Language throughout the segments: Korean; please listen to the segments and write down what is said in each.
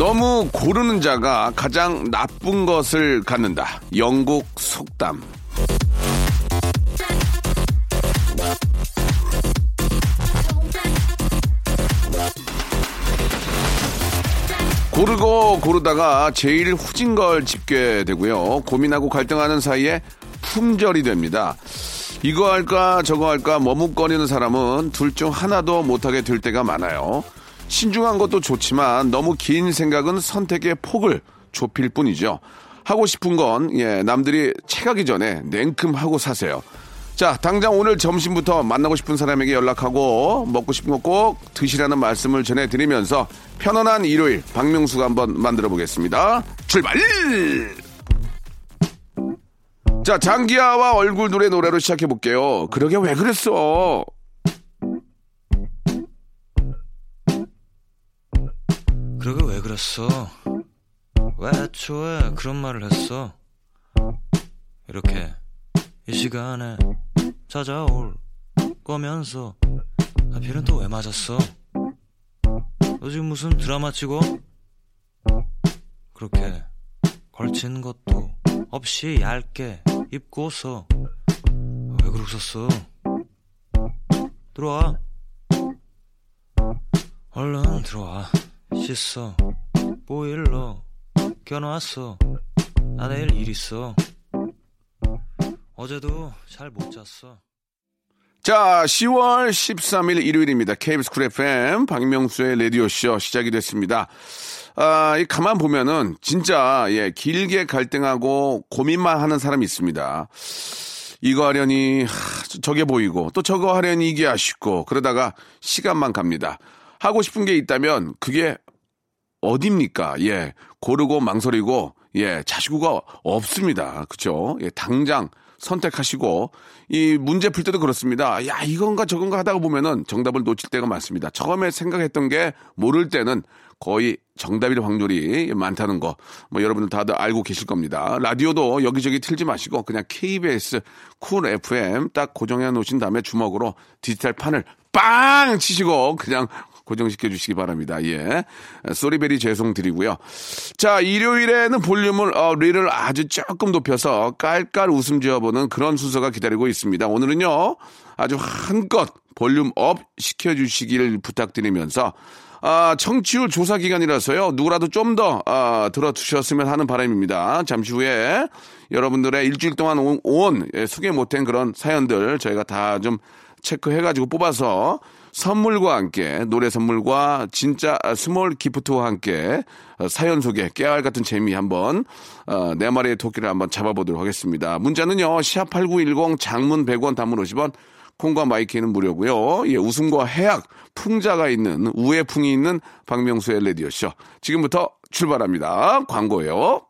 너무 고르는 자가 가장 나쁜 것을 갖는다 영국 속담 고르고 고르다가 제일 후진 걸 짚게 되고요. 고민하고 갈등하는 사이에 품절이 됩니다. 이거 할까 저거 할까 머뭇거리는 사람은 둘 중 하나도 못하게 될 때가 많아요. 신중한 것도 좋지만 너무 긴 생각은 선택의 폭을 좁힐 뿐이죠. 하고 싶은 건 예, 남들이 채가기 전에 냉큼 하고 사세요. 자, 당장 오늘 점심부터 만나고 싶은 사람에게 연락하고 먹고 싶은 거 꼭 드시라는 말씀을 전해드리면서 편안한 일요일 박명수가 한번 만들어 보겠습니다. 출발! 자, 장기하와 얼굴 노래 노래로 시작해 볼게요. 그러게 왜 그랬어? 그러게 왜 그랬어? 왜 애초에 그런 말을 했어? 이렇게 이 시간에 찾아올 거면서 하필은 또 왜 맞았어? 너 지금 무슨 드라마 치고? 그렇게 걸친 것도 없이 얇게 입고서 왜 그러셨어? 들어와 얼른 들어와 씻어 보일러 껴놨어 나 내일 일 있어 어제도 잘 못 잤어 자, 10월 13일 일요일입니다. KBS 쿨 FM 박명수의 라디오쇼 시작이 됐습니다. 아, 이 가만 보면은 진짜 예, 길게 갈등하고 고민만 하는 사람이 있습니다. 이거 하려니 하, 저게 보이고 또 저거 하려니 이게 아쉽고 그러다가 시간만 갑니다. 하고 싶은 게 있다면 그게 어딥니까? 예. 고르고 망설이고 예, 자시구가 없습니다. 그죠? 예, 당장 선택하시고 이 문제 풀 때도 그렇습니다. 야 이건가 저건가 하다가 보면은 정답을 놓칠 때가 많습니다. 처음에 생각했던 게 모를 때는 거의 정답일 확률이 많다는 거, 뭐 여러분들 다들 알고 계실 겁니다. 라디오도 여기저기 틀지 마시고 그냥 KBS 쿨 FM 딱 고정해 놓으신 다음에 주먹으로 디지털 판을 빵 치시고 그냥 고정시켜 주시기 바랍니다. 예. sorry very 죄송드리고요. 자, 일요일에는 볼륨을, 어, 리를 아주 조금 높여서 깔깔 웃음 지어보는 그런 순서가 기다리고 있습니다. 오늘은요, 아주 한껏 볼륨 up 시켜주시길 부탁드리면서, 아, 청취율 조사 기간이라서요, 누구라도 좀 더, 아, 들어주셨으면 하는 바람입니다. 잠시 후에 여러분들의 일주일 동안 온, 온 예, 소개 못한 그런 사연들 저희가 다 좀 체크해가지고 뽑아서 선물과 함께 노래 선물과 진짜 small gift와 함께 어, 사연 소개 깨알 같은 재미 한번 어, 네 마리의 토끼를 한번 잡아보도록 하겠습니다. 문자는요 샵8910 장문 100원 단문 50원 콩과 마이케이는 무료고요. 예, 웃음과 해학 풍자가 있는 우애풍이 있는 박명수의 radio show 지금부터 출발합니다. 광고예요.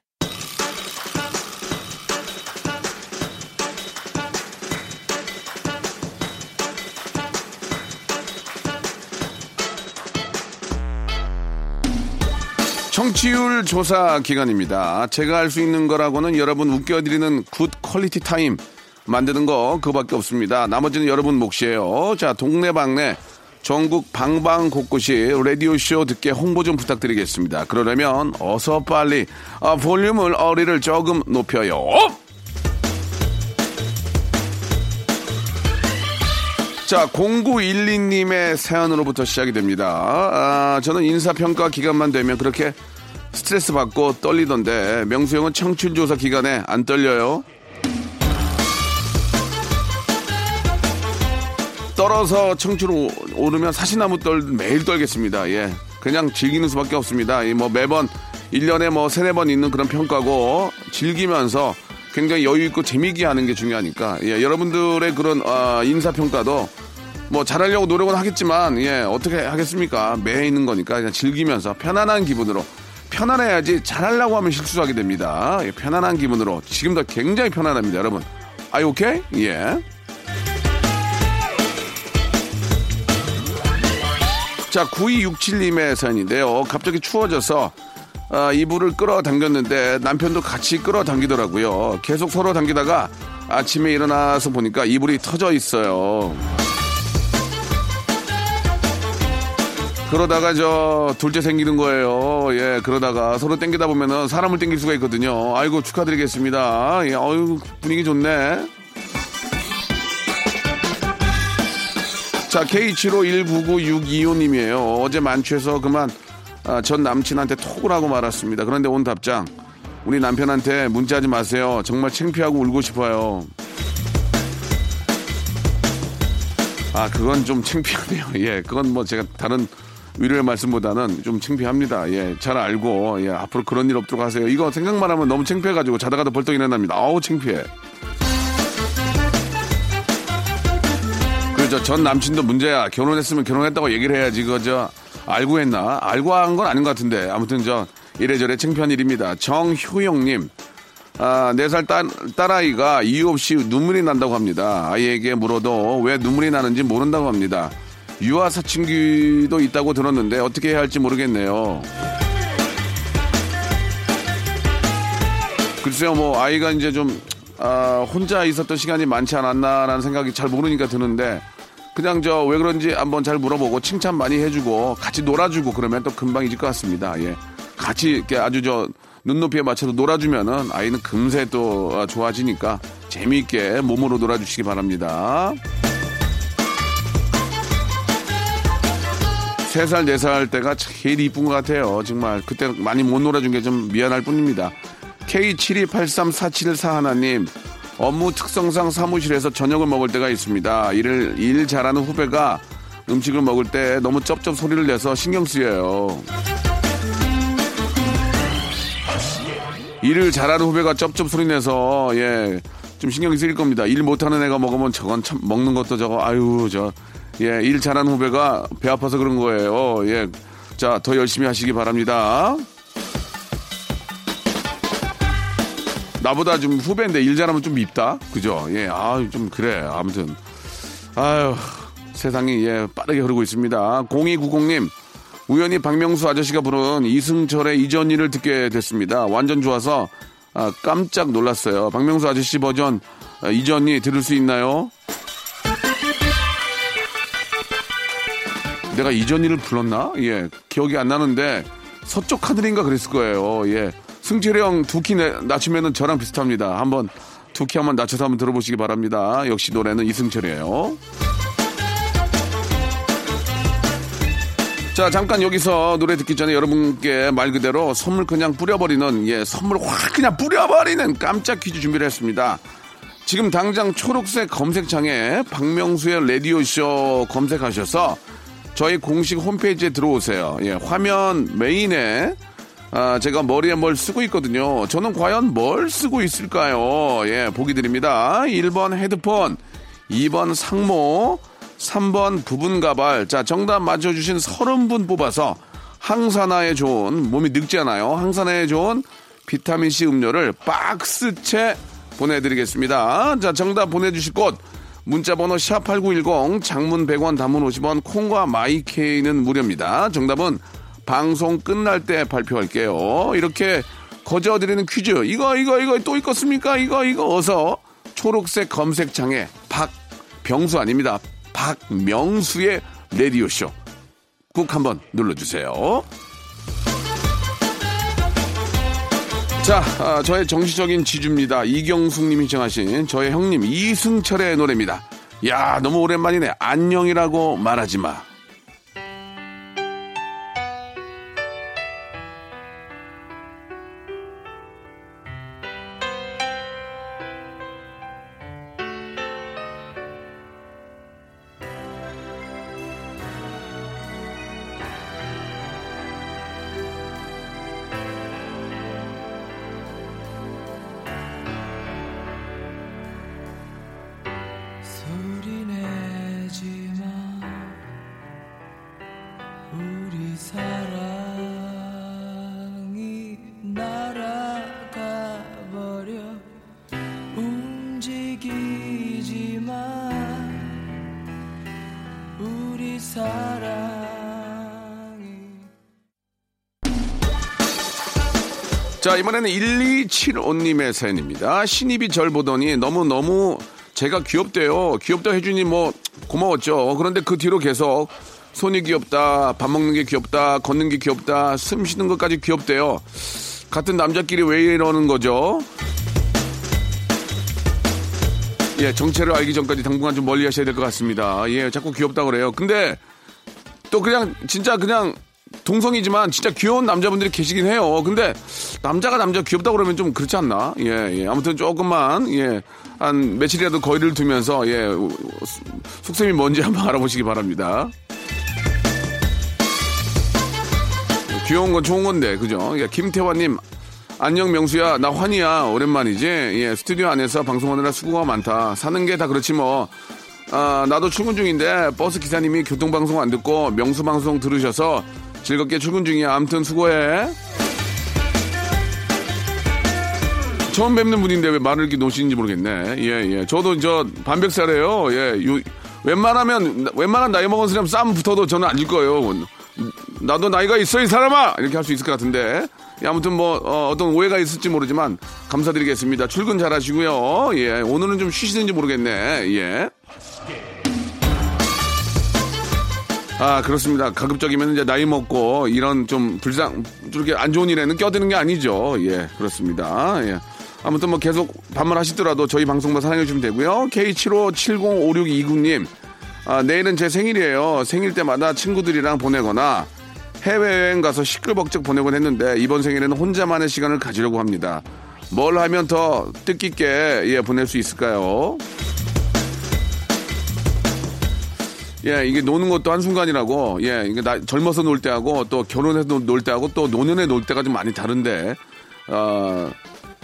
청취율 조사 기간입니다. 제가 할 수 있는 거라고는 여러분 웃겨드리는 good quality time 만드는 거 그거밖에 없습니다. 나머지는 여러분 몫이에요. 자, 동네방네 전국 방방 곳곳이 라디오쇼 듣게 홍보 좀 부탁드리겠습니다. 그러려면 어서 빨리 아, 볼륨을 어리를 조금 높여요. 자, 0912님의 사연으로부터 시작이 됩니다. 아, 저는 인사평가 기간만 되면 그렇게 스트레스 받고 떨리던데 명수 형은 청춘 조사 기간에 안 떨려요? 떨어서 청춘 오르면 사시나무 떨 매일 떨겠습니다. 예. 그냥 즐기는 수밖에 없습니다. 뭐 매번 1년에 뭐 세네 번 있는 그런 평가고 즐기면서 굉장히 여유 있고 재미있게 하는 게 중요하니까 예, 여러분들의 그런 어, 인사 평가도 뭐 잘하려고 노력은 하겠지만 예, 어떻게 하겠습니까? 매해 있는 거니까 그냥 즐기면서 편안한 기분으로 편안해야지 잘하려고 하면 실수하게 됩니다. 예, 편안한 기분으로 지금도 굉장히 편안합니다, 여러분. 아이 오케이? 예. 자, 9267님의 사연인데요. 갑자기 추워져서 아, 이불을 끌어당겼는데 남편도 같이 끌어당기더라고요. 계속 서로 당기다가 아침에 일어나서 보니까 이불이 터져 있어요. 그러다가 저 둘째 생기는 거예요. 예, 그러다가 서로 땡기다 보면은 사람을 땡길 수가 있거든요. 아이고 축하드리겠습니다. 예, 어유 분위기 좋네. 자, K75199625님이에요. 어제 만취해서 그만 아, 전 남친한테 톡을 하고 말았습니다. 그런데 온 답장. 우리 남편한테 문자하지 마세요. 정말 창피하고 울고 싶어요. 아, 그건 좀 창피하네요. 예, 그건 뭐 제가 다른 위로의 말씀보다는 좀 창피합니다. 예, 잘 알고, 예, 앞으로 그런 일 없도록 하세요. 이거 생각만 하면 너무 창피해가지고 자다가도 벌떡 일어납니다. 아우, 창피해. 그죠. 전 남친도 문제야. 결혼했으면 결혼했다고 얘기를 해야지. 그저 알고 했나? 알고 한 건 아닌 것 같은데. 아무튼 저 이래저래 창피한 일입니다. 정효영님. 아, 4살 딸, 딸아이가 이유 없이 눈물이 난다고 합니다. 아이에게 물어도 왜 눈물이 나는지 모른다고 합니다. 유아 사춘기도 있다고 들었는데 어떻게 해야 할지 모르겠네요. 글쎄요, 뭐, 아이가 이제 좀, 아, 혼자 있었던 시간이 많지 않았나라는 생각이 잘 모르니까 드는데, 그냥 저 왜 그런지 한번 잘 물어보고 칭찬 많이 해주고 같이 놀아주고 그러면 또 금방 잊을 것 같습니다. 예. 같이 이렇게 아주 저 눈높이에 맞춰서 놀아주면은 아이는 금세 또 아, 좋아지니까 재미있게 몸으로 놀아주시기 바랍니다. 세 살, 네 살 때가 제일 이쁜 것 같아요. 정말. 그때 많이 못 놀아준 게 좀 미안할 뿐입니다. K72834741님, 업무 특성상 사무실에서 저녁을 먹을 때가 있습니다. 일을, 일 잘하는 후배가 음식을 먹을 때 너무 쩝쩝 소리를 내서 신경 쓰여요. 일을 잘하는 후배가 쩝쩝 소리 내서, 예, 좀 신경이 쓰일 겁니다. 일 못하는 애가 먹으면 저건 참, 먹는 것도 저거, 아유, 저, 예, 일 잘하는 후배가 배 아파서 그런 거예요. 예. 자, 더 열심히 하시기 바랍니다. 나보다 좀 후배인데 일 잘하면 좀 밉다. 그죠? 예, 아, 좀 그래. 아무튼. 아유, 세상이 예, 빠르게 흐르고 있습니다. 0290님, 우연히 박명수 아저씨가 부른 이승철의 이전일을 듣게 됐습니다. 완전 좋아서 아, 깜짝 놀랐어요. 박명수 아저씨 버전 아, 이전이 들을 수 있나요? 내가 이전일을 불렀나? 예, 기억이 안 나는데 서쪽 하늘인가 그랬을 거예요. 예. 승철이 형 두 키 낮추면은 저랑 비슷합니다. 한번 두 키 한번 낮춰서 한번 들어보시기 바랍니다. 역시 노래는 이승철이에요. 자, 잠깐 여기서 노래 듣기 전에 여러분께 말 그대로 선물 그냥 뿌려버리는, 예, 선물 확 그냥 뿌려버리는 깜짝 퀴즈 준비를 했습니다. 지금 당장 초록색 검색창에 박명수의 라디오쇼 검색하셔서 저희 공식 홈페이지에 들어오세요. 예, 화면 메인에 아, 제가 머리에 뭘 쓰고 있거든요. 저는 과연 뭘 쓰고 있을까요? 예, 보기 드립니다. 1번 헤드폰, 2번 상모, 3번 부분 가발. 자, 정답 맞춰주신 30분 뽑아서 항산화에 좋은, 몸이 늙지 않아요. 항산화에 좋은 비타민C 음료를 박스채 보내드리겠습니다. 자, 정답 보내주실 곳, 문자번호 샵8910, 장문 100원, 단문 50원, 콩과 마이케이는 무료입니다. 정답은 방송 끝날 때 발표할게요. 이렇게 거저드리는 퀴즈. 이거, 이거, 이거 또 있겠습니까? 이거, 이거 어서 초록색 검색창에 박병수 아닙니다. 박명수의 레디오쇼. 꾹 한번 눌러주세요. 자, 아, 저의 정치적인 지주입니다. 이경숙 님이 정하신 저의 형님 이승철의 노래입니다. 야, 너무 오랜만이네. 안녕이라고 말하지 마. 자, 이번에는 1275님의 사연입니다. 신입이 절 보더니 너무너무 제가 귀엽대요. 귀엽다 해주니 뭐 고마웠죠. 그런데 그 뒤로 계속 손이 귀엽다, 밥 먹는 게 귀엽다, 걷는 게 귀엽다, 숨 쉬는 것까지 귀엽대요. 같은 남자끼리 왜 이러는 거죠? 예, 정체를 알기 전까지 당분간 좀 멀리 하셔야 될 것 같습니다. 예, 자꾸 귀엽다 그래요. 근데 또 그냥 진짜 그냥 동성이지만 진짜 귀여운 남자분들이 계시긴 해요. 근데 남자가 남자 귀엽다 그러면 좀 그렇지 않나? 예, 예. 아무튼 조금만 예. 한 며칠이라도 거리를 두면서 예. 속셈이 뭔지 한번 알아보시기 바랍니다. 귀여운 건 좋은 건데, 그죠? 예, 김태환님, 안녕 명수야, 나 환이야, 오랜만이지? 예, 스튜디오 안에서 방송하느라 수고가 많다. 사는 게 다 그렇지 뭐. 아, 나도 출근 중인데 버스 기사님이 교통방송 안 듣고 명수 방송 들으셔서 즐겁게 출근 중이야. 암튼 수고해. 처음 뵙는 분인데 왜 말을 이렇게 놓으시는지 모르겠네. 예, 예. 저도 저 반백살이에요. 예. 요, 웬만하면, 웬만한 나이 먹은 사람 싸움 붙어도 저는 안질 거예요. 나도 나이가 있어, 이 사람아! 이렇게 할 수 있을 것 같은데. 예, 아무튼 뭐, 어, 떤 오해가 있을지 모르지만, 감사드리겠습니다. 출근 잘 하시고요. 예. 오늘은 좀 쉬시는지 모르겠네. 예. 아, 그렇습니다. 가급적이면 이제 나이 먹고 이런 좀 불상, 저렇게 안 좋은 일에는 껴드는 게 아니죠. 예, 그렇습니다. 예. 아무튼 뭐 계속 반말하시더라도 저희 방송만 사랑해주시면 되고요. K75705629님, 아, 내일은 제 생일이에요. 생일 때마다 친구들이랑 보내거나 해외여행 가서 시끌벅적 보내곤 했는데 이번 생일에는 혼자만의 시간을 가지려고 합니다. 뭘 하면 더 뜻깊게 예, 보낼 수 있을까요? 예, 이게 노는 것도 한순간이라고, 예, 이게 나, 젊어서 놀 때하고 또 결혼해서 놀 때하고 또 노년에 놀 때가 좀 많이 다른데, 어,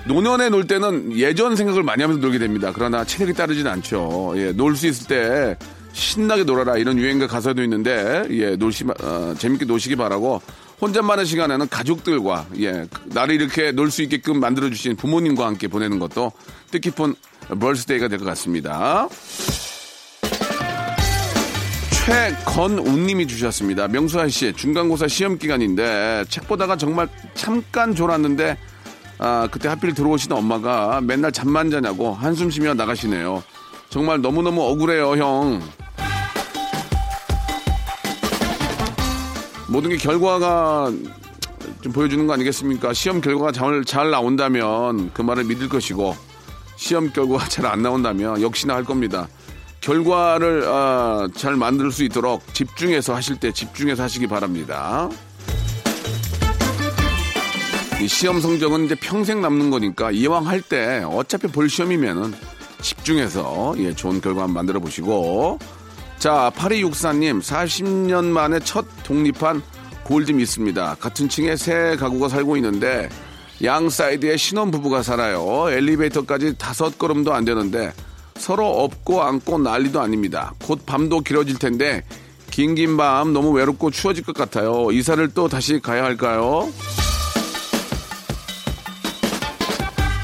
노년에 놀 때는 예전 생각을 많이 하면서 놀게 됩니다. 그러나 체력이 따르진 않죠. 예, 놀 수 있을 때 신나게 놀아라 이런 유행가 가사도 있는데, 예, 놀시, 어, 재밌게 노시기 바라고, 혼잣말의 시간에는 가족들과, 예, 나를 이렇게 놀 수 있게끔 만들어주신 부모님과 함께 보내는 것도 뜻깊은 벌스데이가 될 것 같습니다. 최건운님이 주셨습니다. 명수아 씨, 중간고사 시험 기간인데 책 보다가 정말 잠깐 졸았는데 아, 그때 하필 들어오신 엄마가 맨날 잠만 자냐고 한숨 쉬며 나가시네요. 정말 너무너무 억울해요, 형. 모든 게 결과가 좀 보여주는 거 아니겠습니까? 시험 결과가 잘, 잘 나온다면 그 말을 믿을 것이고 시험 결과가 잘 안 나온다면 역시나 할 겁니다. 결과를 어, 잘 만들 수 있도록 집중해서 하실 때 집중해서 하시기 바랍니다. 이 시험 성적은 이제 평생 남는 거니까 이왕 할 때 어차피 볼 시험이면은 집중해서 예, 좋은 결과 한번 만들어 보시고 자 8264님 40년 만에 첫 독립한 골dim이 있습니다. 같은 층에 새 가구가 살고 있는데 양 사이드에 신혼 부부가 살아요. 엘리베이터까지 다섯 걸음도 안 되는데 서로 업고 안고 난리도 아닙니다. 곧 밤도 길어질 텐데 긴긴 밤 너무 외롭고 추워질 것 같아요. 이사를 또 다시 가야 할까요?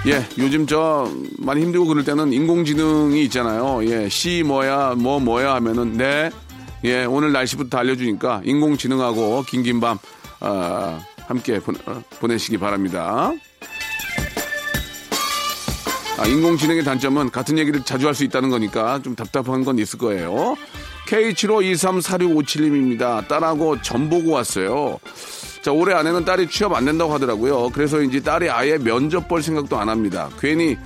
예, 요즘 저 많이 힘들고 그럴 때는 인공지능이 있잖아요. 예, 시 뭐야 뭐 뭐야 하면은 네, 예 오늘 날씨부터 알려주니까 인공지능하고 긴긴 밤 어, 함께 보, 어, 보내시기 바랍니다. 아, 인공지능의 단점은 같은 얘기를 자주 할 수 있다는 거니까 좀 답답한 건 있을 거예요. K75234657님입니다. 딸하고 점 보고 왔어요. 자, 올해 안에는 딸이 취업 안 된다고 하더라고요. 그래서인지 딸이 아예 면접 볼 생각도 안 합니다. 괜히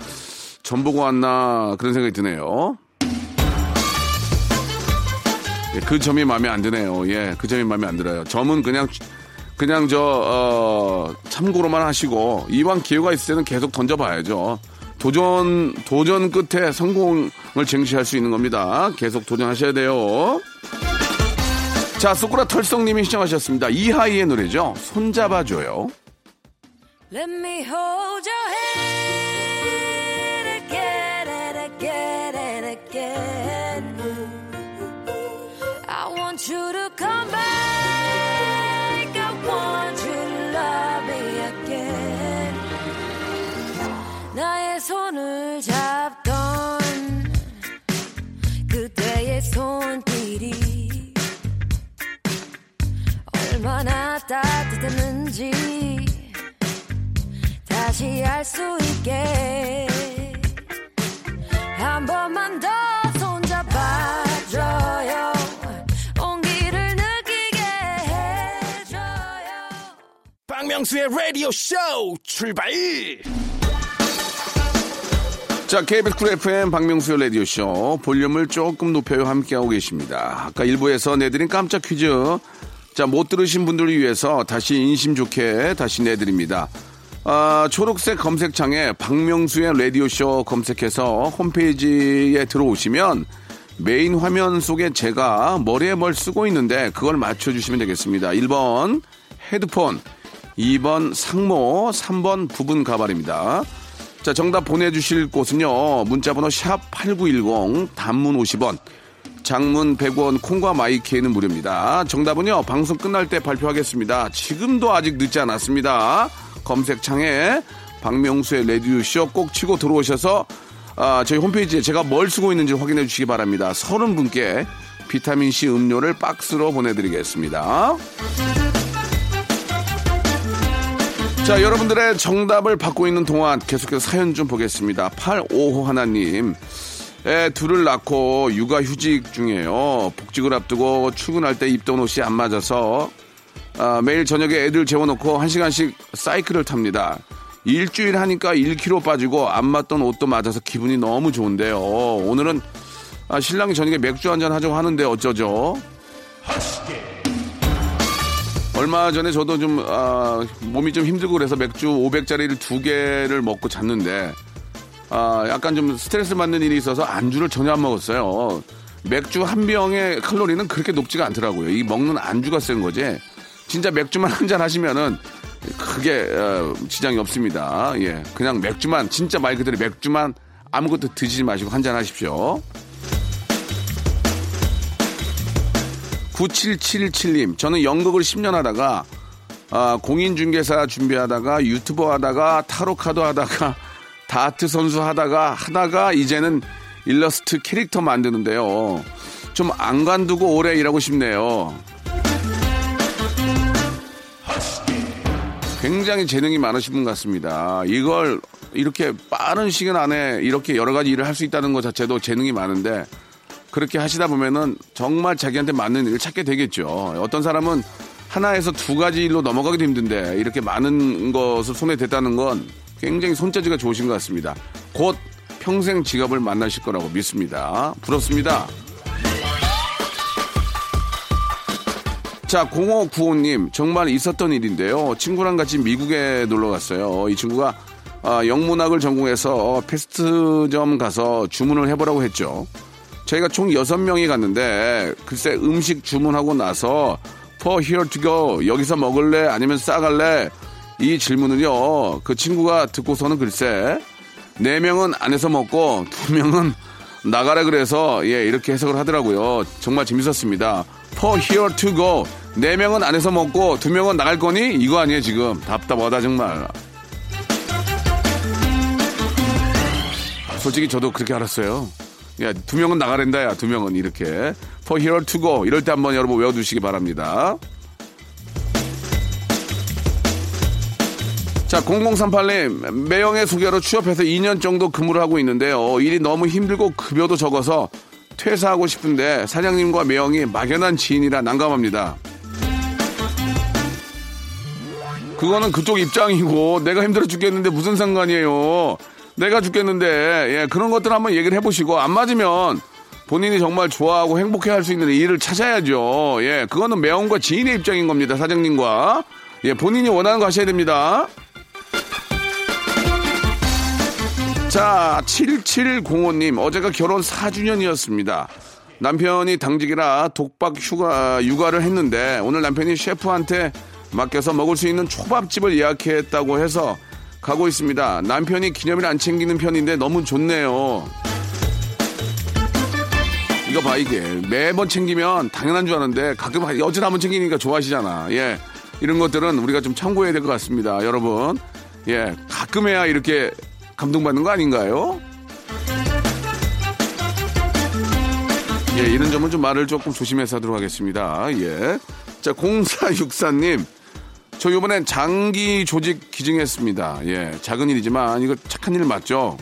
점 보고 왔나 그런 생각이 드네요. 예, 그 점이 마음에 안 드네요. 예, 그 점이 마음에 안 들어요. 점은 그냥 그냥 저 어, 참고로만 하시고 이왕 기회가 있을 때는 계속 던져봐야죠. 도전 도전 끝에 성공을 쟁취할 수 있는 겁니다. 계속 도전하셔야 돼요. 자, 소쿠라 털성님이 시청하셨습니다. 이하이의 노래죠. 손잡아줘요. Let me hold your hand 따뜻했는지 다시 알 수 있게. 한 번만 더 손잡아줘요. 온기를 느끼게 해줘요. 박명수의 라디오 쇼 출발! 자, KBS 쿨 FM 박명수의 라디오쇼 볼륨을 조금 높여요. 함께하고 계십니다. 아까 일부에서 내드린 깜짝 퀴즈. 자, 못 들으신 분들을 위해서 다시 인심 좋게 다시 내드립니다. 아, 초록색 검색창에 박명수의 라디오쇼 검색해서 홈페이지에 들어오시면 메인 화면 속에 제가 머리에 뭘 쓰고 있는데 그걸 맞춰주시면 되겠습니다. 1번 헤드폰, 2번 상모, 3번 부분 가발입니다. 자, 정답 보내주실 곳은요. 문자번호 샵 8910, 단문 50원, 장문 100원, 콩과 마이키에는 무료입니다. 정답은요. 방송 끝날 때 발표하겠습니다. 지금도 아직 늦지 않았습니다. 검색창에 박명수의 레디오쇼 꼭 치고 들어오셔서 아, 저희 홈페이지에 제가 뭘 쓰고 있는지 확인해 주시기 바랍니다. 30분께 비타민C 음료를 박스로 보내드리겠습니다. 자, 여러분들의 정답을 받고 있는 동안 계속해서 사연 좀 보겠습니다. 855 하나님. 애 둘을 낳고 육아휴직 중이에요. 복직을 앞두고 출근할 때 입던 옷이 안 맞아서 아, 매일 저녁에 애들 재워놓고 한 시간씩 사이클을 탑니다. 일주일 하니까 1kg 빠지고 안 맞던 옷도 맞아서 기분이 너무 좋은데요. 오늘은 아, 신랑이 저녁에 맥주 한잔 하자고 하는데 어쩌죠? 얼마 전에 저도 좀 아, 몸이 좀 힘들고 그래서 맥주 500짜리를 두 개를 먹고 잤는데 아, 약간 좀 스트레스 받는 일이 있어서 안주를 전혀 안 먹었어요. 맥주 한 병의 칼로리는 그렇게 높지가 않더라고요. 이 먹는 안주가 센 거지. 진짜 맥주만 한 잔 하시면은 크게 어, 지장이 없습니다. 예, 그냥 맥주만 진짜 말 그대로 맥주만 아무것도 드시지 마시고 한 잔 하십시오. 9777님, 저는 연극을 10년 하다가, 아, 공인중개사 준비하다가, 유튜버 하다가, 타로카드 하다가, 다트 선수 하다가, 하다가, 이제는 일러스트 캐릭터 만드는데요. 좀 안 관두고 오래 일하고 싶네요. 굉장히 재능이 많으신 분 같습니다. 이걸 이렇게 빠른 시간 안에 이렇게 여러 가지 일을 할 수 있다는 것 자체도 재능이 많은데, 그렇게 하시다 보면은 정말 자기한테 맞는 일을 찾게 되겠죠. 어떤 사람은 하나에서 두 가지 일로 넘어가기도 힘든데 이렇게 많은 것을 손에 댔다는 건 굉장히 손재주가 좋으신 것 같습니다. 곧 평생 직업을 만나실 거라고 믿습니다. 부럽습니다. 자, 0595님, 정말 있었던 일인데요. 친구랑 같이 미국에 놀러 갔어요. 이 친구가 아, 영문학을 전공해서 패스트점 가서 주문을 해보라고 했죠. 저희가 총 6명이 갔는데 글쎄 음식 주문하고 나서 for here to go 여기서 먹을래 아니면 싸갈래 이 질문은요 그 친구가 듣고서는 글쎄 4명은 안에서 먹고 2명은 나가라 그래서 예 이렇게 해석을 하더라고요. 정말 재밌었습니다. For here to go. 4명은 안에서 먹고 2명은 나갈 거니? 이거 아니에요 지금. 답답하다 정말. 솔직히 저도 그렇게 알았어요. 야, 두 명은 나가랜다, 야, 두 명은 이렇게. For here to go. 이럴 때 한번 여러분 외워두시기 바랍니다. 자, 0038님, 매형의 소개로 취업해서 2년 정도 근무를 하고 있는데요. 일이 너무 힘들고 급여도 적어서 퇴사하고 싶은데 사장님과 매형이 막연한 지인이라 난감합니다. 그거는 그쪽 입장이고 내가 힘들어 죽겠는데 무슨 상관이에요. 내가 죽겠는데 예, 그런 것들 한번 얘기를 해보시고 안 맞으면 본인이 정말 좋아하고 행복해 할 수 있는 일을 찾아야죠. 예, 그거는 매형과 지인의 입장인 겁니다. 사장님과. 예, 본인이 원하는 거 하셔야 됩니다. 자, 7705님, 어제가 결혼 4주년이었습니다. 남편이 당직이라 독박 휴가, 육아를 했는데, 오늘 남편이 셰프한테 맡겨서 먹을 수 있는 초밥집을 예약했다고 해서 가고 있습니다. 남편이 기념일 안 챙기는 편인데 너무 좋네요. 이거 봐, 이게. 매번 챙기면 당연한 줄 아는데 가끔 어제 한번 챙기니까 좋아하시잖아. 예. 이런 것들은 우리가 좀 참고해야 될 것 같습니다. 여러분. 예. 가끔 해야 이렇게 감동받는 거 아닌가요? 예, 이런 점은 좀 말을 조금 조심해서 하도록 하겠습니다. 예. 자, 0464님. 저 요번엔 장기 조직 기증했습니다. 예, 작은 일이지만 이거 착한 일 맞죠?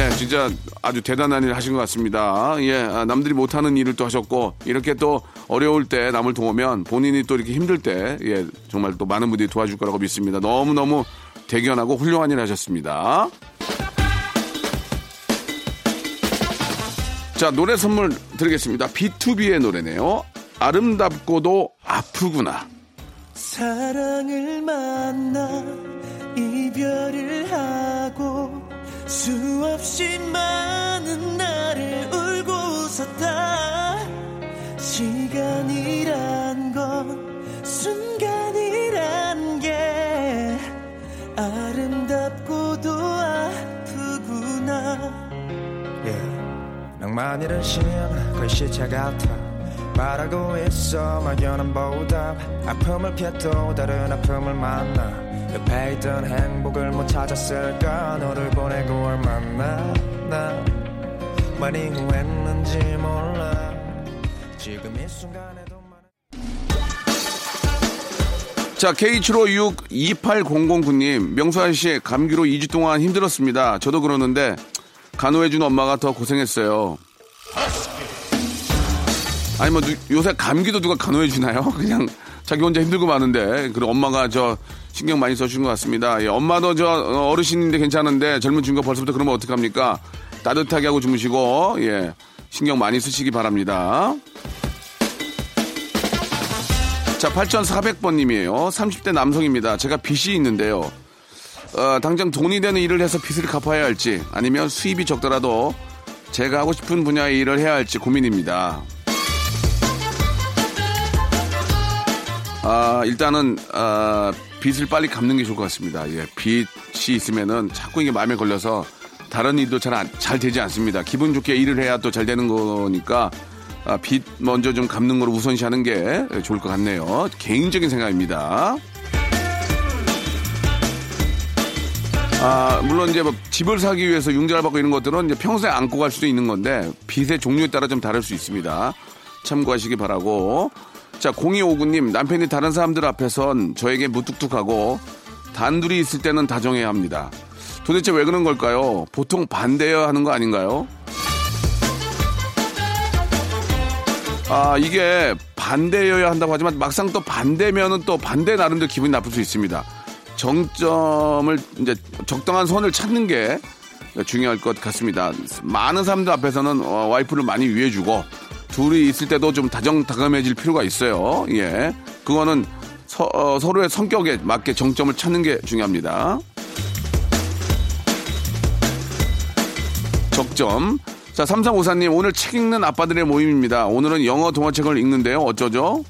네, 진짜 아주 대단한 일 하신 것 같습니다. 예, 아, 남들이 못하는 일을 또 하셨고, 이렇게 또 어려울 때 남을 도우면 본인이 또 이렇게 힘들 때, 예, 정말 또 많은 분들이 도와줄 거라고 믿습니다. 너무너무 대견하고 훌륭한 일 하셨습니다. 자, 노래 선물 드리겠습니다. B2B의 노래네요. 아름답고도 아프구나. 사랑을 만나 이별을 하고 수없이 많은 날을 울고 웃었다 시간이란 건 순간이란 게 아름답고도 아프구나. 낭만이란 신 글씨체 같아. 말하고 있어 막연한 보답. 아픔을 피해도 다른 아픔을 만나 옆에 있던 행복을 못 찾았을까 너를 보내고 얼마나 나 많이 후회했는지 몰라 지금 이 순간에도 많은 자, K75628009님, 명수 아저씨, 감기로 2주 동안 힘들었습니다. 저도 그러는데, 간호해준 엄마가 더 고생했어요. 아니, 뭐, 누- 요새 감기도 누가 간호해주나요? 그냥 자기 혼자 힘들고 마는데, 그리고 엄마가 저 신경 많이 써주는 것 같습니다. 예, 엄마도 저 어, 어르신인데 괜찮은데, 젊은 친구가 벌써부터 그러면 어떡합니까? 따뜻하게 하고 주무시고, 예, 신경 많이 쓰시기 바랍니다. 자, 8,400번님이에요. 30대 남성입니다. 제가 빚이 있는데요. 어, 당장 돈이 되는 일을 해서 빚을 갚아야 할지, 아니면 수입이 적더라도 제가 하고 싶은 분야의 일을 해야 할지 고민입니다. 아, 일단은, 아, 빚을 빨리 갚는 게 좋을 것 같습니다. 예, 빚이 있으면은 자꾸 이게 마음에 걸려서 다른 일도 잘, 안- 잘 되지 않습니다. 기분 좋게 일을 해야 또 잘 되는 거니까 아, 빚 먼저 좀 갚는 걸 우선시 하는 게 좋을 것 같네요. 개인적인 생각입니다. 아, 물론 이제 뭐 집을 사기 위해서 융자를 받고 이런 것들은 이제 평소에 안고 갈 수도 있는 건데 빚의 종류에 따라 좀 다를 수 있습니다. 참고하시기 바라고. 자, 0259님, 남편이 다른 사람들 앞에선 저에게 무뚝뚝하고 단둘이 있을 때는 다정해야 합니다. 도대체 왜 그런 걸까요? 보통 반대해야 하는 거 아닌가요? 아, 이게 반대여야 한다고 하지만 막상 또 반대면은 또 반대 나름대로 기분이 나쁠 수 있습니다. 정점을 이제 적당한 선을 찾는 게 중요할 것 같습니다. 많은 사람들 앞에서는 어, 와이프를 많이 위해주고 둘이 있을 때도 좀 다정다감해질 필요가 있어요. 예. 그거는 서, 로의 성격에 맞게 정점을 찾는 게 중요합니다. 적점. 자, 삼상오사님, 오늘 책 읽는 아빠들의 모임입니다. 오늘은 영어 동화책을 읽는데요. 어쩌죠?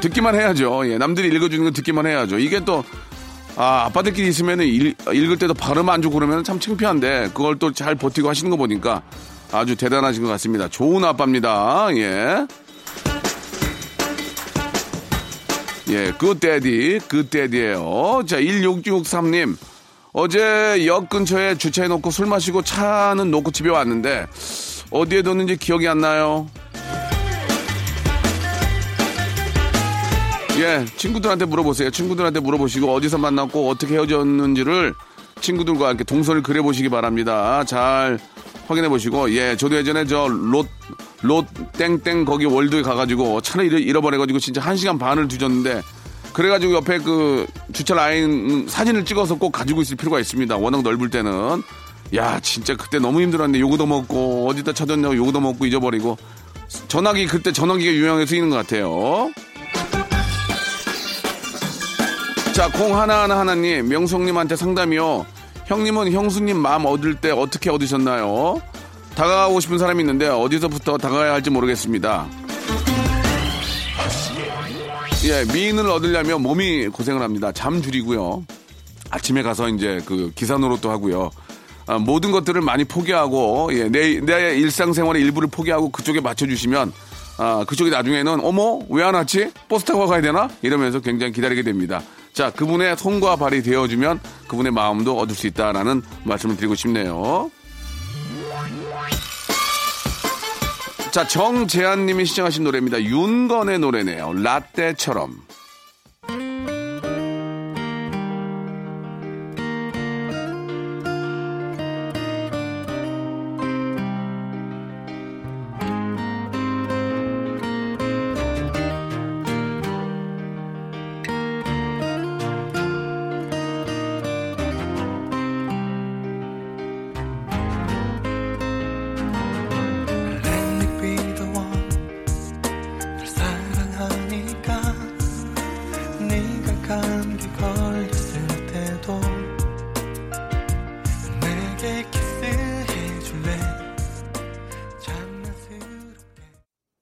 듣기만 해야죠. 예, 남들이 읽어주는 거 듣기만 해야죠. 이게 또, 아, 아빠들끼리 있으면 읽, 읽을 때도 발음 안 좋고 그러면 참 창피한데, 그걸 또 잘 버티고 하시는 거 보니까 아주 대단하신 것 같습니다. 좋은 아빠입니다. 예. 예, good daddy, good daddy예요 자, 1663님. 어제 역 근처에 주차해놓고 술 마시고 차는 놓고 집에 왔는데 어디에 뒀는지 기억이 안 나요. 예, 친구들한테 물어보세요. 친구들한테 물어보시고 어디서 만났고 어떻게 헤어졌는지를 친구들과 이렇게 동선을 그려보시기 바랍니다. 잘 확인해 보시고 예, 저도 예전에 저 롯, 롯 땡땡 거기 월드에 가가지고 차를 잃어- 잃어버려가지고 진짜 한 시간 반을 뒤졌는데 그래가지고 옆에 그 주차 라인 사진을 찍어서 꼭 가지고 있을 필요가 있습니다. 워낙 넓을 때는. 야, 진짜 그때 너무 힘들었는데 요거도 먹고 어디다 찾았냐고 요거도 먹고 잊어버리고 전화기 그때 전화기가 유용하게 쓰이는 것 같아요. 자, 공 하나하나 하나님, 명성님한테 상담이요. 형님은 형수님 마음 얻을 때 어떻게 얻으셨나요? 다가가고 싶은 사람이 있는데 어디서부터 다가가야 할지 모르겠습니다. 예, 미인을 얻으려면 몸이 고생을 합니다. 잠 줄이고요. 아침에 가서 이제 그 기사 노릇도 하고요. 아, 모든 것들을 많이 포기하고 예, 내, 내 일상생활의 일부를 포기하고 그쪽에 맞춰주시면 아, 그쪽이 나중에는 어머 왜 안 왔지? 버스 타고 가야 되나? 이러면서 굉장히 기다리게 됩니다. 자 그분의 손과 발이 되어주면 그분의 마음도 얻을 수 있다라는 말씀을 드리고 싶네요. 자, 정재한님이 시청하신 노래입니다. 윤건의 노래네요. 라떼처럼.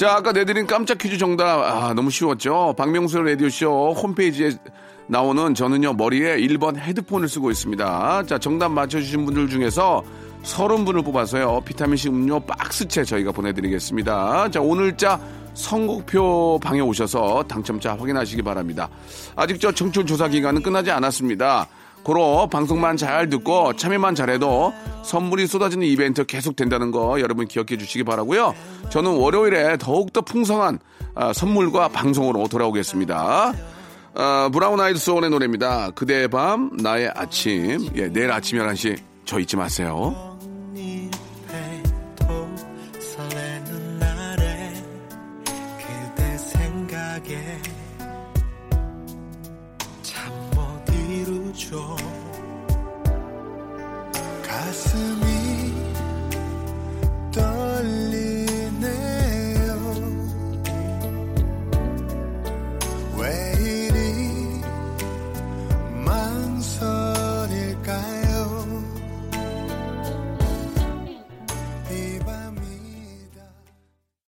자, 아까 내드린 깜짝 퀴즈 정답, 아, 너무 쉬웠죠? 박명수 라디오쇼 홈페이지에 나오는 저는요, 머리에 1번 헤드폰을 쓰고 있습니다. 자, 정답 맞춰주신 분들 중에서 30분을 뽑아서요, 비타민C 음료 박스채 저희가 보내드리겠습니다. 자, 오늘 자 선곡표 방에 오셔서 당첨자 확인하시기 바랍니다. 아직 저 청취율 조사 기간은 끝나지 않았습니다. 고로 방송만 잘 듣고 참여만 잘해도 선물이 쏟아지는 이벤트 계속 된다는 거 여러분 기억해 주시기 바라고요. 저는 월요일에 더욱더 풍성한 아, 선물과 방송으로 돌아오겠습니다. 아, 브라운 아이드 소원의 노래입니다. 그대의 밤, 나의 아침. 예, 내일 아침 11시 저 잊지 마세요.